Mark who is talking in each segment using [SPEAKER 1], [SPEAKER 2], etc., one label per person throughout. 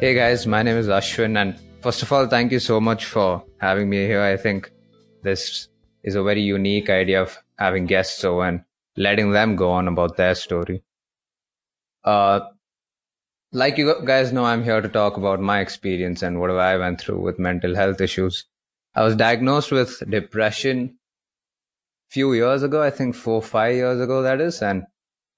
[SPEAKER 1] Hey guys, my name is Ashwin, and first of all, thank you so much for having me here. I think this is a very unique idea of having guests over and letting them go on about their story. Uh, like you guys know, I'm here to talk about my experience and what I went through with mental health issues. I was diagnosed with depression few years ago, I think four, five years ago, that is, and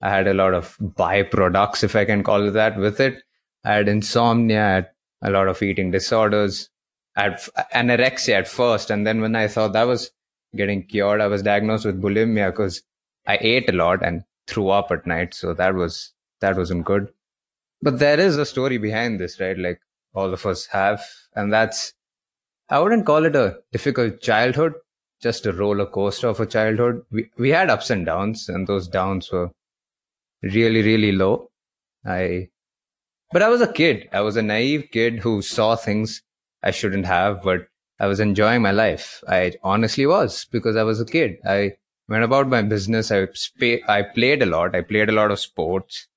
[SPEAKER 1] I had a lot of byproducts, if I can call it that, with it. I had insomnia, I had a lot of eating disorders, I had anorexia at first. And then when I thought that was getting cured, I was diagnosed with bulimia because I ate a lot and threw up at night. So that was, that wasn't good. But there is a story behind this, right? Like all of us have. And that's, I wouldn't call it a difficult childhood, just a roller coaster of a childhood. We, we had ups and downs and those downs were really, really low. I but I was a kid. I was a naive kid who saw things I shouldn't have, but I was enjoying my life. I honestly was because I was a kid. I went about my business. I sp- I played a lot. I played a lot of sports.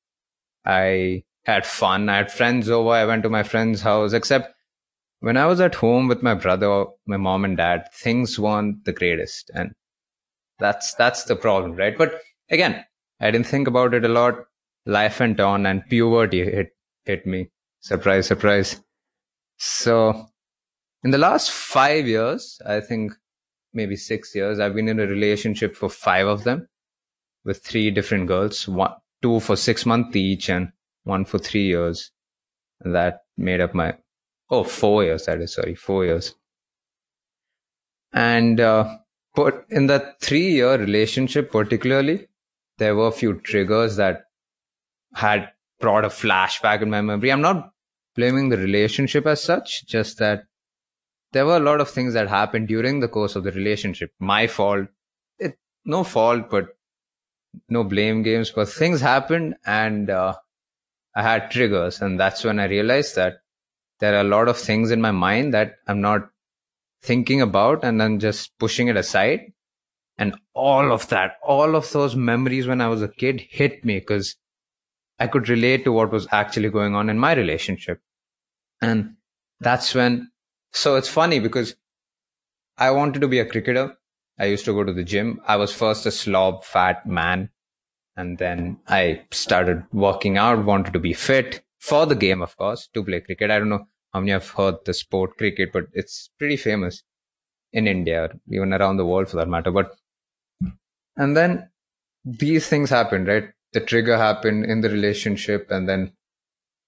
[SPEAKER 1] I had fun. I had friends over. I went to my friend's house, except when I was at home with my brother, my mom and dad, things weren't the greatest. And that's, that's the problem, right? But again, I didn't think about it a lot. Life went on and puberty hit hit me. Surprise, surprise. So, in the last five years, I think maybe six years, I've been in a relationship for five of them with three different girls, one, two for six months each and one for three years. And that made up my, oh, four years, that is, sorry, four years. And, uh, but in that three year relationship, particularly, there were a few triggers that had brought a flashback in my memory. I'm not blaming the relationship as such, just that there were a lot of things that happened during the course of the relationship. My fault. It, no fault, but no blame games, but things happened and uh, I had triggers. And that's when I realized that there are a lot of things in my mind that I'm not thinking about and then just pushing it aside. And all of that, all of those memories when I was a kid hit me because I could relate to what was actually going on in my relationship. And that's when, so it's funny because I wanted to be a cricketer. I used to go to the gym. I was first a slob, fat man. And then I started working out, wanted to be fit for the game, of course, to play cricket. I don't know how many have heard the sport cricket, but it's pretty famous in India, or even around the world for that matter. But, and then these things happened, right? The trigger happened in the relationship and then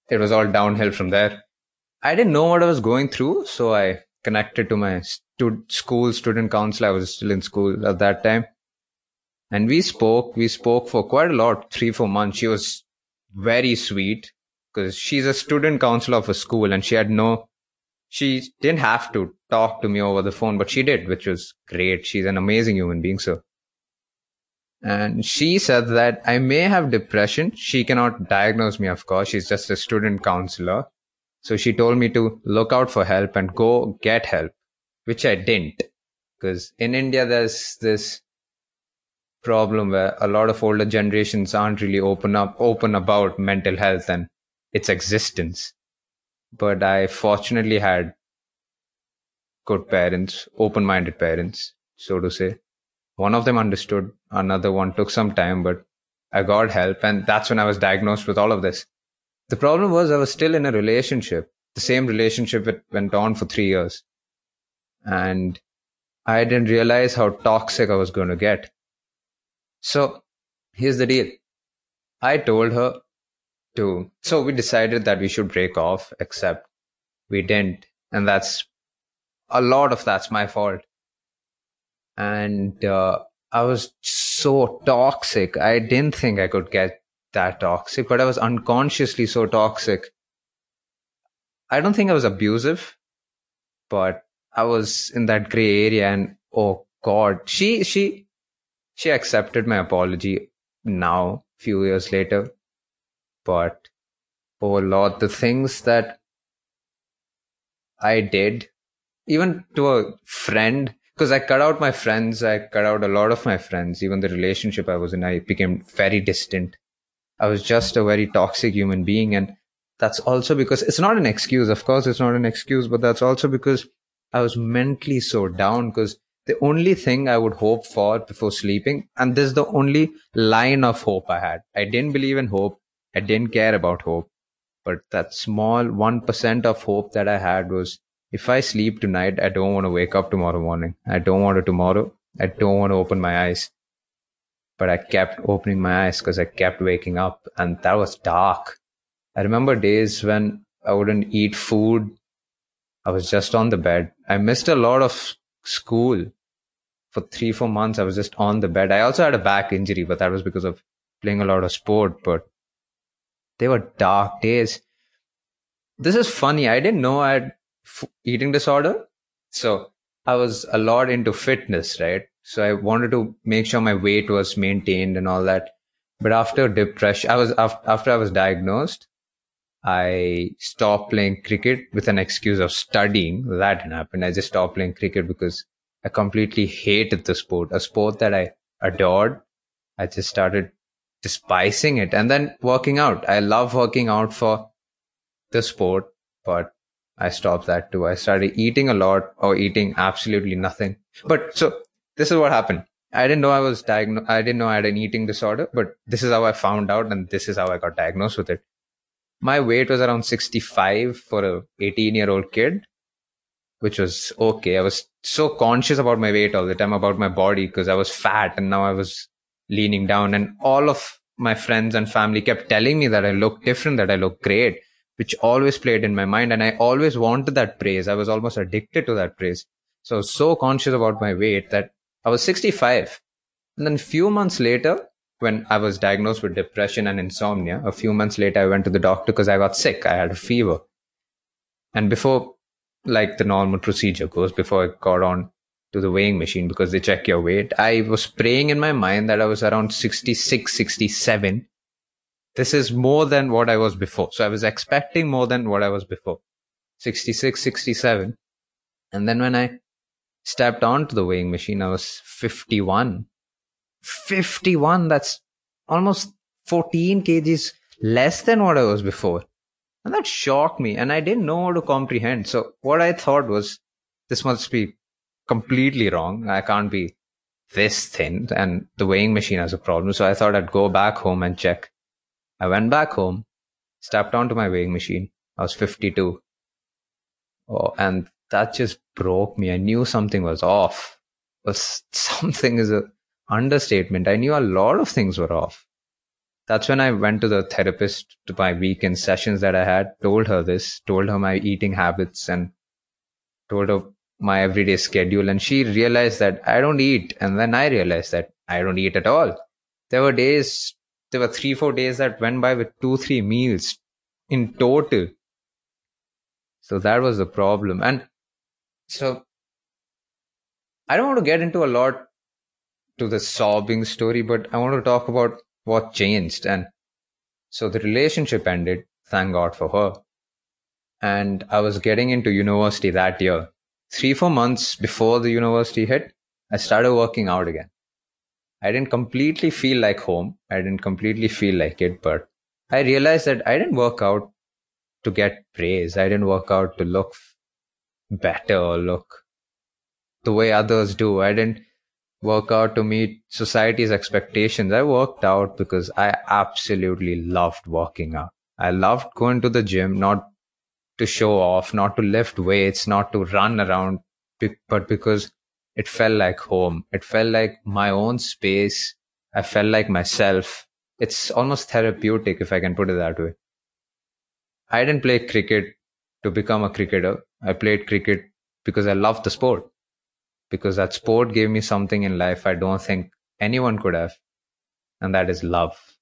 [SPEAKER 1] it was all downhill from there. I didn't know what I was going through, so I connected to my school student council. I was still in school at that time. And we spoke, we spoke for quite a lot, three, four months. She was very sweet because she's a student counselor of a school and she had no, she didn't have to talk to me over the phone, but she did, which was great. She's an amazing human being. So and she said that I may have depression. She cannot diagnose me, of course. She's just a student counselor. So she told me to look out for help and go get help, which I didn't. Because in India, there's this problem where a lot of older generations aren't really open up, open about mental health and its existence. But I fortunately had good parents, open minded parents, so to say one of them understood, another one took some time, but I got help. And that's when I was diagnosed with all of this. The problem was I was still in a relationship. The same relationship it went on for three years. And I didn't realize how toxic I was going to get. So here's the deal. I told her to, so we decided that we should break off, except we didn't. And that's a lot of that's my fault and uh, I was so toxic. I didn't think I could get that toxic, but I was unconsciously so toxic. I don't think I was abusive, but I was in that gray area and oh god, she she she accepted my apology now, few years later. But oh lord, the things that I did, even to a friend because I cut out my friends. I cut out a lot of my friends. Even the relationship I was in, I became very distant. I was just a very toxic human being. And that's also because it's not an excuse. Of course, it's not an excuse, but that's also because I was mentally so down because the only thing I would hope for before sleeping, and this is the only line of hope I had. I didn't believe in hope. I didn't care about hope. But that small 1% of hope that I had was if I sleep tonight, I don't want to wake up tomorrow morning. I don't want to tomorrow. I don't want to open my eyes. But I kept opening my eyes because I kept waking up and that was dark. I remember days when I wouldn't eat food. I was just on the bed. I missed a lot of school for three, four months. I was just on the bed. I also had a back injury, but that was because of playing a lot of sport. But they were dark days. This is funny. I didn't know I had f- eating disorder. So I was a lot into fitness, right? So I wanted to make sure my weight was maintained and all that. But after depression, I was after I was diagnosed, I stopped playing cricket with an excuse of studying. That didn't happen. I just stopped playing cricket because I completely hated the sport, a sport that I adored. I just started despising it and then working out. I love working out for the sport, but I stopped that too. I started eating a lot or eating absolutely nothing. But so this is what happened. I didn't know I was diagnosed. I didn't know I had an eating disorder, but this is how I found out and this is how I got diagnosed with it. My weight was around 65 for a 18 year old kid, which was okay. I was so conscious about my weight all the time, about my body because I was fat and now I was leaning down and all of my friends and family kept telling me that I look different, that I look great, which always played in my mind. And I always wanted that praise. I was almost addicted to that praise. So, so conscious about my weight that I was 65. And then a few months later, when I was diagnosed with depression and insomnia, a few months later, I went to the doctor because I got sick. I had a fever. And before, like the normal procedure goes, before I got on to the weighing machine because they check your weight. I was praying in my mind that I was around 66, 67. This is more than what I was before. So I was expecting more than what I was before. 66, 67. And then when I stepped onto the weighing machine, I was 51. 51. That's almost 14 kgs less than what I was before. And that shocked me. And I didn't know how to comprehend. So what I thought was, this must be completely wrong. I can't be this thin and the weighing machine has a problem. So I thought I'd go back home and check. I went back home, stepped onto my weighing machine. I was 52. Oh, and that just broke me. I knew something was off. Was something is a understatement. I knew a lot of things were off. That's when I went to the therapist to my weekend sessions that I had, told her this, told her my eating habits and told her my everyday schedule and she realized that I don't eat. And then I realized that I don't eat at all. There were days, there were three, four days that went by with two, three meals in total. So that was the problem. And so I don't want to get into a lot to the sobbing story, but I want to talk about what changed. And so the relationship ended, thank God for her. And I was getting into university that year three, four months before the university hit, I started working out again. I didn't completely feel like home. I didn't completely feel like it, but I realized that I didn't work out to get praise. I didn't work out to look better or look the way others do. I didn't work out to meet society's expectations. I worked out because I absolutely loved working out. I loved going to the gym, not to show off, not to lift weights, not to run around, but because it felt like home. It felt like my own space. I felt like myself. It's almost therapeutic, if I can put it that way. I didn't play cricket to become a cricketer. I played cricket because I loved the sport. Because that sport gave me something in life I don't think anyone could have. And that is love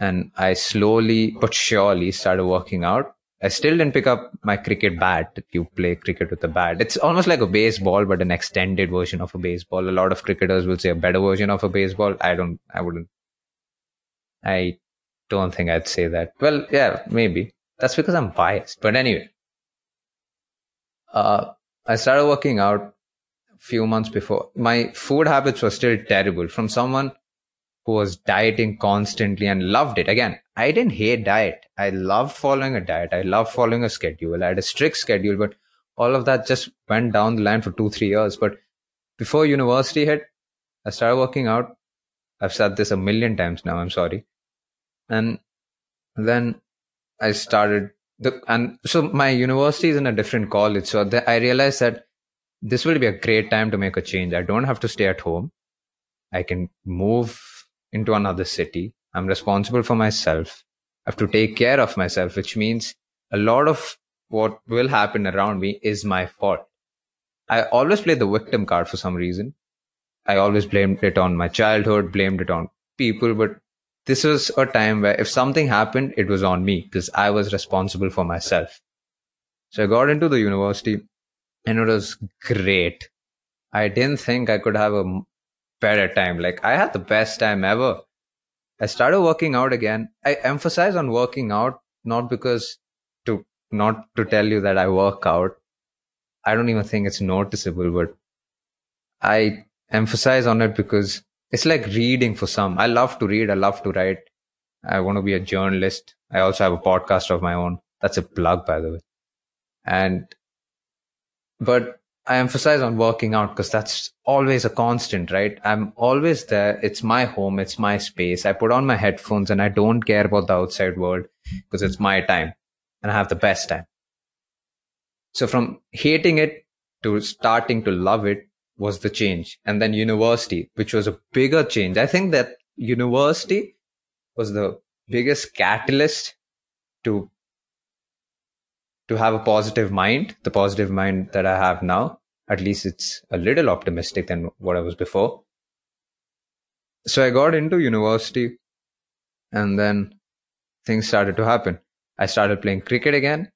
[SPEAKER 1] and I slowly but surely started working out. I still didn't pick up my cricket bat. You play cricket with a bat. It's almost like a baseball, but an extended version of a baseball. A lot of cricketers will say a better version of a baseball. I don't, I wouldn't, I don't think I'd say that. Well, yeah, maybe. That's because I'm biased. But anyway, uh, I started working out a few months before. My food habits were still terrible from someone who was dieting constantly and loved it. Again, I didn't hate diet. I loved following a diet. I loved following a schedule. I had a strict schedule, but all of that just went down the line for two, three years. But before university hit, I started working out. I've said this a million times now. I'm sorry. And then I started the, and so my university is in a different college. So the, I realized that this will be a great time to make a change. I don't have to stay at home. I can move into another city. I'm responsible for myself. I have to take care of myself, which means a lot of what will happen around me is my fault. I always play the victim card for some reason. I always blamed it on my childhood, blamed it on people, but this was a time where if something happened, it was on me because I was responsible for myself. So I got into the university and it was great. I didn't think I could have a better time. Like I had the best time ever. I started working out again. I emphasize on working out not because to not to tell you that I work out. I don't even think it's noticeable, but I emphasize on it because it's like reading for some. I love to read. I love to write. I want to be a journalist. I also have a podcast of my own. That's a plug, by the way. And, but I emphasize on working out because that's always a constant, right? I'm always there. It's my home. It's my space. I put on my headphones and I don't care about the outside world because it's my time and I have the best time. So from hating it to starting to love it was the change. And then university, which was a bigger change. I think that university was the biggest catalyst to to have a positive mind, the positive mind that I have now at least it's a little optimistic than what I was before. So I got into university and then things started to happen. I started playing cricket again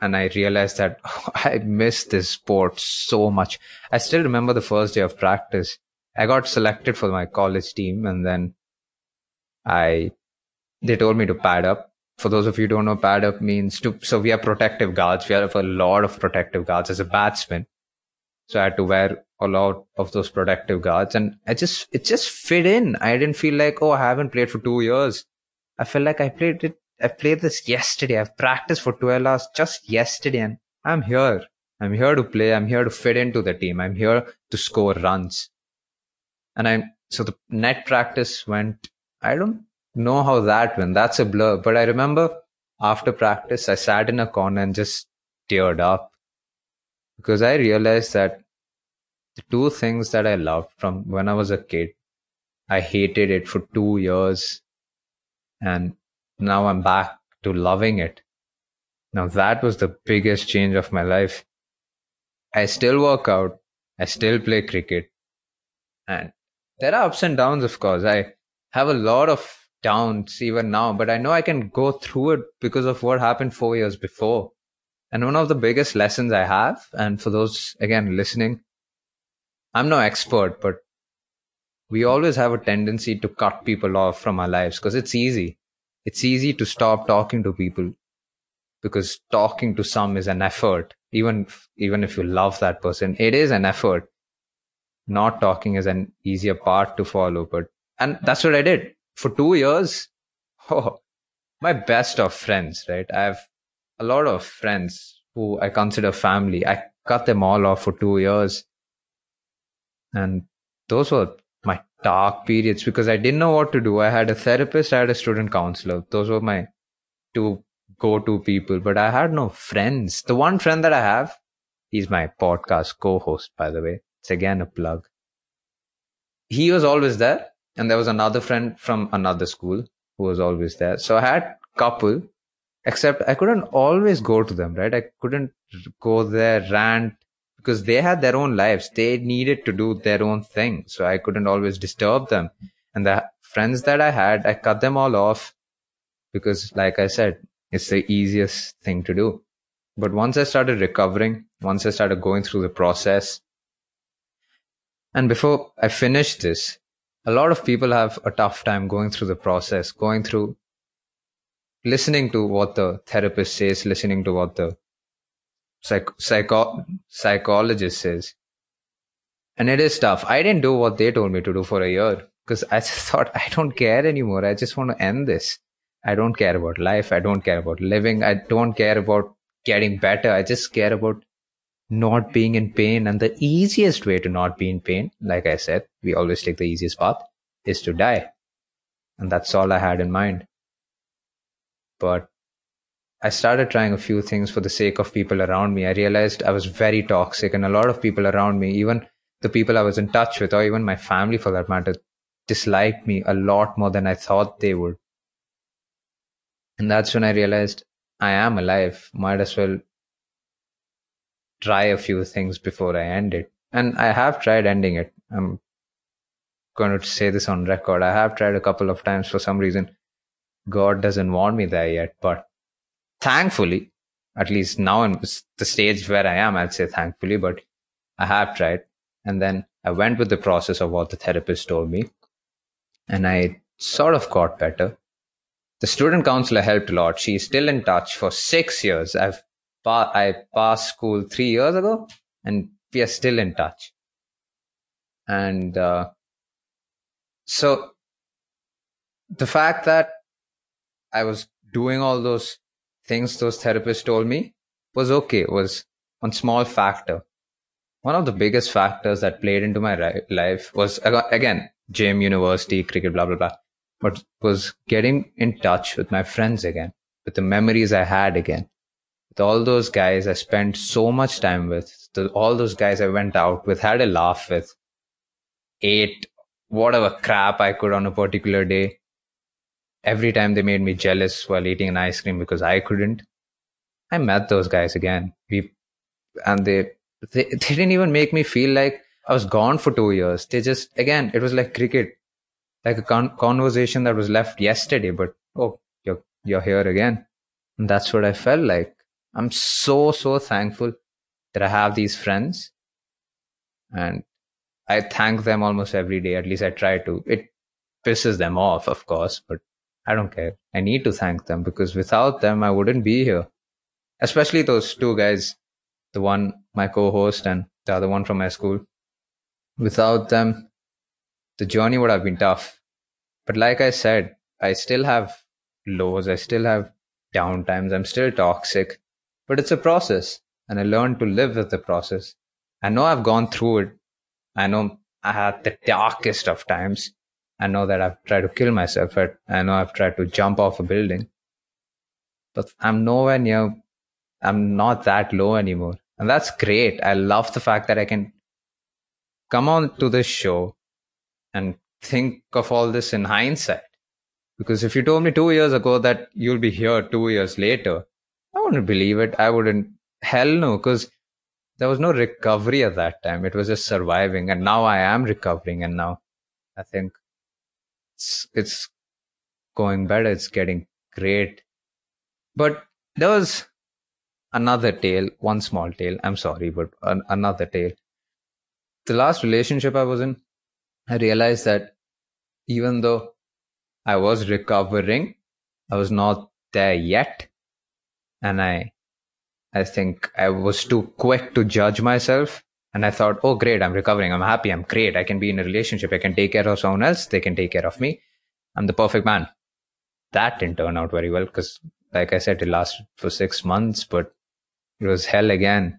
[SPEAKER 1] and I realized that I miss this sport so much. I still remember the first day of practice. I got selected for my college team and then I, they told me to pad up. For those of you don't know, pad up means to, so we have protective guards. We have a lot of protective guards as a batsman. So I had to wear a lot of those protective guards and I just, it just fit in. I didn't feel like, oh, I haven't played for two years. I felt like I played it. I played this yesterday. I've practiced for 12 hours just yesterday and I'm here. I'm here to play. I'm here to fit into the team. I'm here to score runs. And I'm, so the net practice went, I don't know how that went. That's a blur. But I remember after practice, I sat in a corner and just teared up because I realized that the two things that I loved from when I was a kid, I hated it for two years and now I'm back to loving it. Now that was the biggest change of my life. I still work out. I still play cricket and there are ups and downs, of course. I have a lot of downs even now, but I know I can go through it because of what happened four years before. And one of the biggest lessons I have, and for those again listening, I'm no expert, but we always have a tendency to cut people off from our lives because it's easy. It's easy to stop talking to people because talking to some is an effort. Even, even if you love that person, it is an effort. Not talking is an easier part to follow, but, and that's what I did for two years. Oh, my best of friends, right? I've a lot of friends who I consider family. I cut them all off for two years. And those were my dark periods because I didn't know what to do. I had a therapist, I had a student counselor. Those were my two go to people, but I had no friends. The one friend that I have, he's my podcast co host, by the way. It's again a plug. He was always there. And there was another friend from another school who was always there. So I had couple except I couldn't always go to them, right? I couldn't go there, rant, because they had their own lives. They needed to do their own thing. So I couldn't always disturb them. And the friends that I had, I cut them all off because, like I said, it's the easiest thing to do. But once I started recovering, once I started going through the process, and before I finished this, a lot of people have a tough time going through the process, going through listening to what the therapist says, listening to what the psych- psycho- psychologist says. And it is tough. I didn't do what they told me to do for a year. because I just thought I don't care anymore. I just want to end this. I don't care about life. I don't care about living. I don't care about getting better. I just care about not being in pain. And the easiest way to not be in pain, like I said, we always take the easiest path, is to die. And that's all I had in mind. But I started trying a few things for the sake of people around me. I realized I was very toxic, and a lot of people around me, even the people I was in touch with, or even my family for that matter, disliked me a lot more than I thought they would. And that's when I realized I am alive. Might as well try a few things before I end it. And I have tried ending it. I'm going to say this on record. I have tried a couple of times for some reason. God doesn't want me there yet, but thankfully, at least now in the stage where I am, I'd say thankfully, but I have tried. And then I went with the process of what the therapist told me. And I sort of got better. The student counselor helped a lot. She's still in touch for six years. I've pa- I passed school three years ago, and we are still in touch. And uh, so the fact that I was doing all those things those therapists told me was okay, was one small factor. One of the biggest factors that played into my life was, again, gym, university, cricket, blah, blah, blah, but was getting in touch with my friends again, with the memories I had again, with all those guys I spent so much time with, the, all those guys I went out with, had a laugh with, ate whatever crap I could on a particular day, every time they made me jealous while eating an ice cream because I couldn't. I met those guys again. We and they, they they didn't even make me feel like I was gone for two years. They just again it was like cricket, like a con- conversation that was left yesterday. But oh, you're you're here again, and that's what I felt like. I'm so so thankful that I have these friends, and I thank them almost every day. At least I try to. It pisses them off, of course, but I don't care. I need to thank them because without them, I wouldn't be here. Especially those two guys, the one, my co host, and the other one from my school. Without them, the journey would have been tough. But like I said, I still have lows, I still have down times, I'm still toxic, but it's a process and I learned to live with the process. I know I've gone through it. I know I had the darkest of times, I know that I've tried to kill myself. I know I've tried to jump off a building, but I'm nowhere near, I'm not that low anymore. And that's great. I love the fact that I can come on to this show and think of all this in hindsight. Because if you told me two years ago that you'll be here two years later, I wouldn't believe it. I wouldn't, hell no, because there was no recovery at that time. It was just surviving. And now I am recovering. And now I think it's it's going better. It's getting great. But there was another tale, one small tale. I'm sorry, but an, another tale. The last relationship I was in, I realized that even though I was recovering, I was not there yet. And I, I think I was too quick to judge myself. And I thought, oh, great, I'm recovering. I'm happy. I'm great. I can be in a relationship. I can take care of someone else. They can take care of me. I'm the perfect man. That didn't turn out very well because, like I said, it lasted for six months, but it was hell again.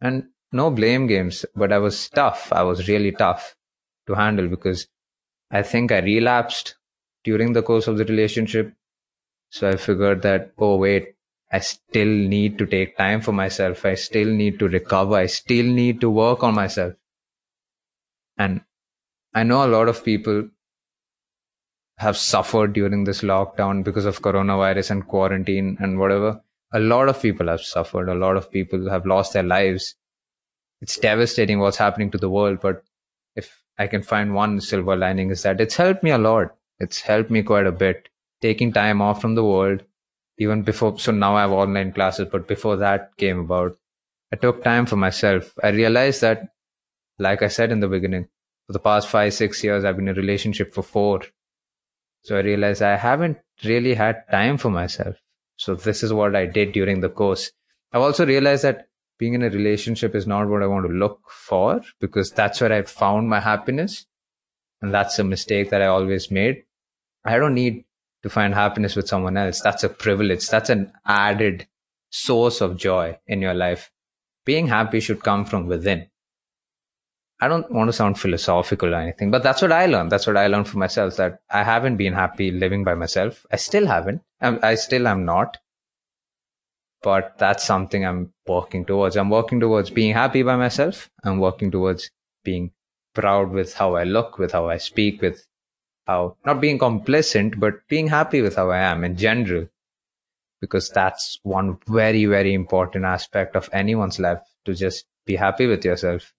[SPEAKER 1] And no blame games, but I was tough. I was really tough to handle because I think I relapsed during the course of the relationship. So I figured that, oh, wait, I still need to take time for myself. I still need to recover. I still need to work on myself. And I know a lot of people have suffered during this lockdown because of coronavirus and quarantine and whatever. A lot of people have suffered. A lot of people have lost their lives. It's devastating what's happening to the world. But if I can find one silver lining is that it's helped me a lot. It's helped me quite a bit. Taking time off from the world, even before so now i have online classes but before that came about. I took time for myself. I realized that like i said in the beginning for the past five six years i've been in a relationship for four. So i realized i haven't really had time for myself. So this is what i did during the course. I've also realized that being in a relationship is not what i want to look for because that's where i found my happiness. And that's a mistake that I always made. I don't need to find happiness with someone else. That's a privilege. That's an added source of joy in your life. Being happy should come from within. I don't want to sound philosophical or anything, but that's what I learned. That's what I learned for myself that I haven't been happy living by myself. I still haven't. I'm, I still am not. But that's something I'm working towards. I'm working towards being happy by myself. I'm working towards being proud with how I look, with how I speak, with how not being complacent, but being happy with how I am in general. Because that's one very, very important aspect of anyone's life to just be happy with yourself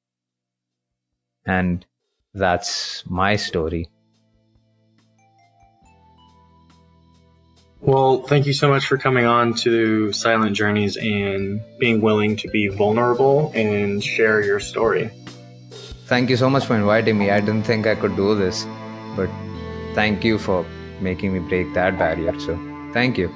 [SPEAKER 1] and that's my story.
[SPEAKER 2] Well, thank you so much for coming on to Silent Journeys and being willing to be vulnerable and share your story.
[SPEAKER 1] Thank you so much for inviting me. I didn't think I could do this, but thank you for making me break that barrier. So, thank you.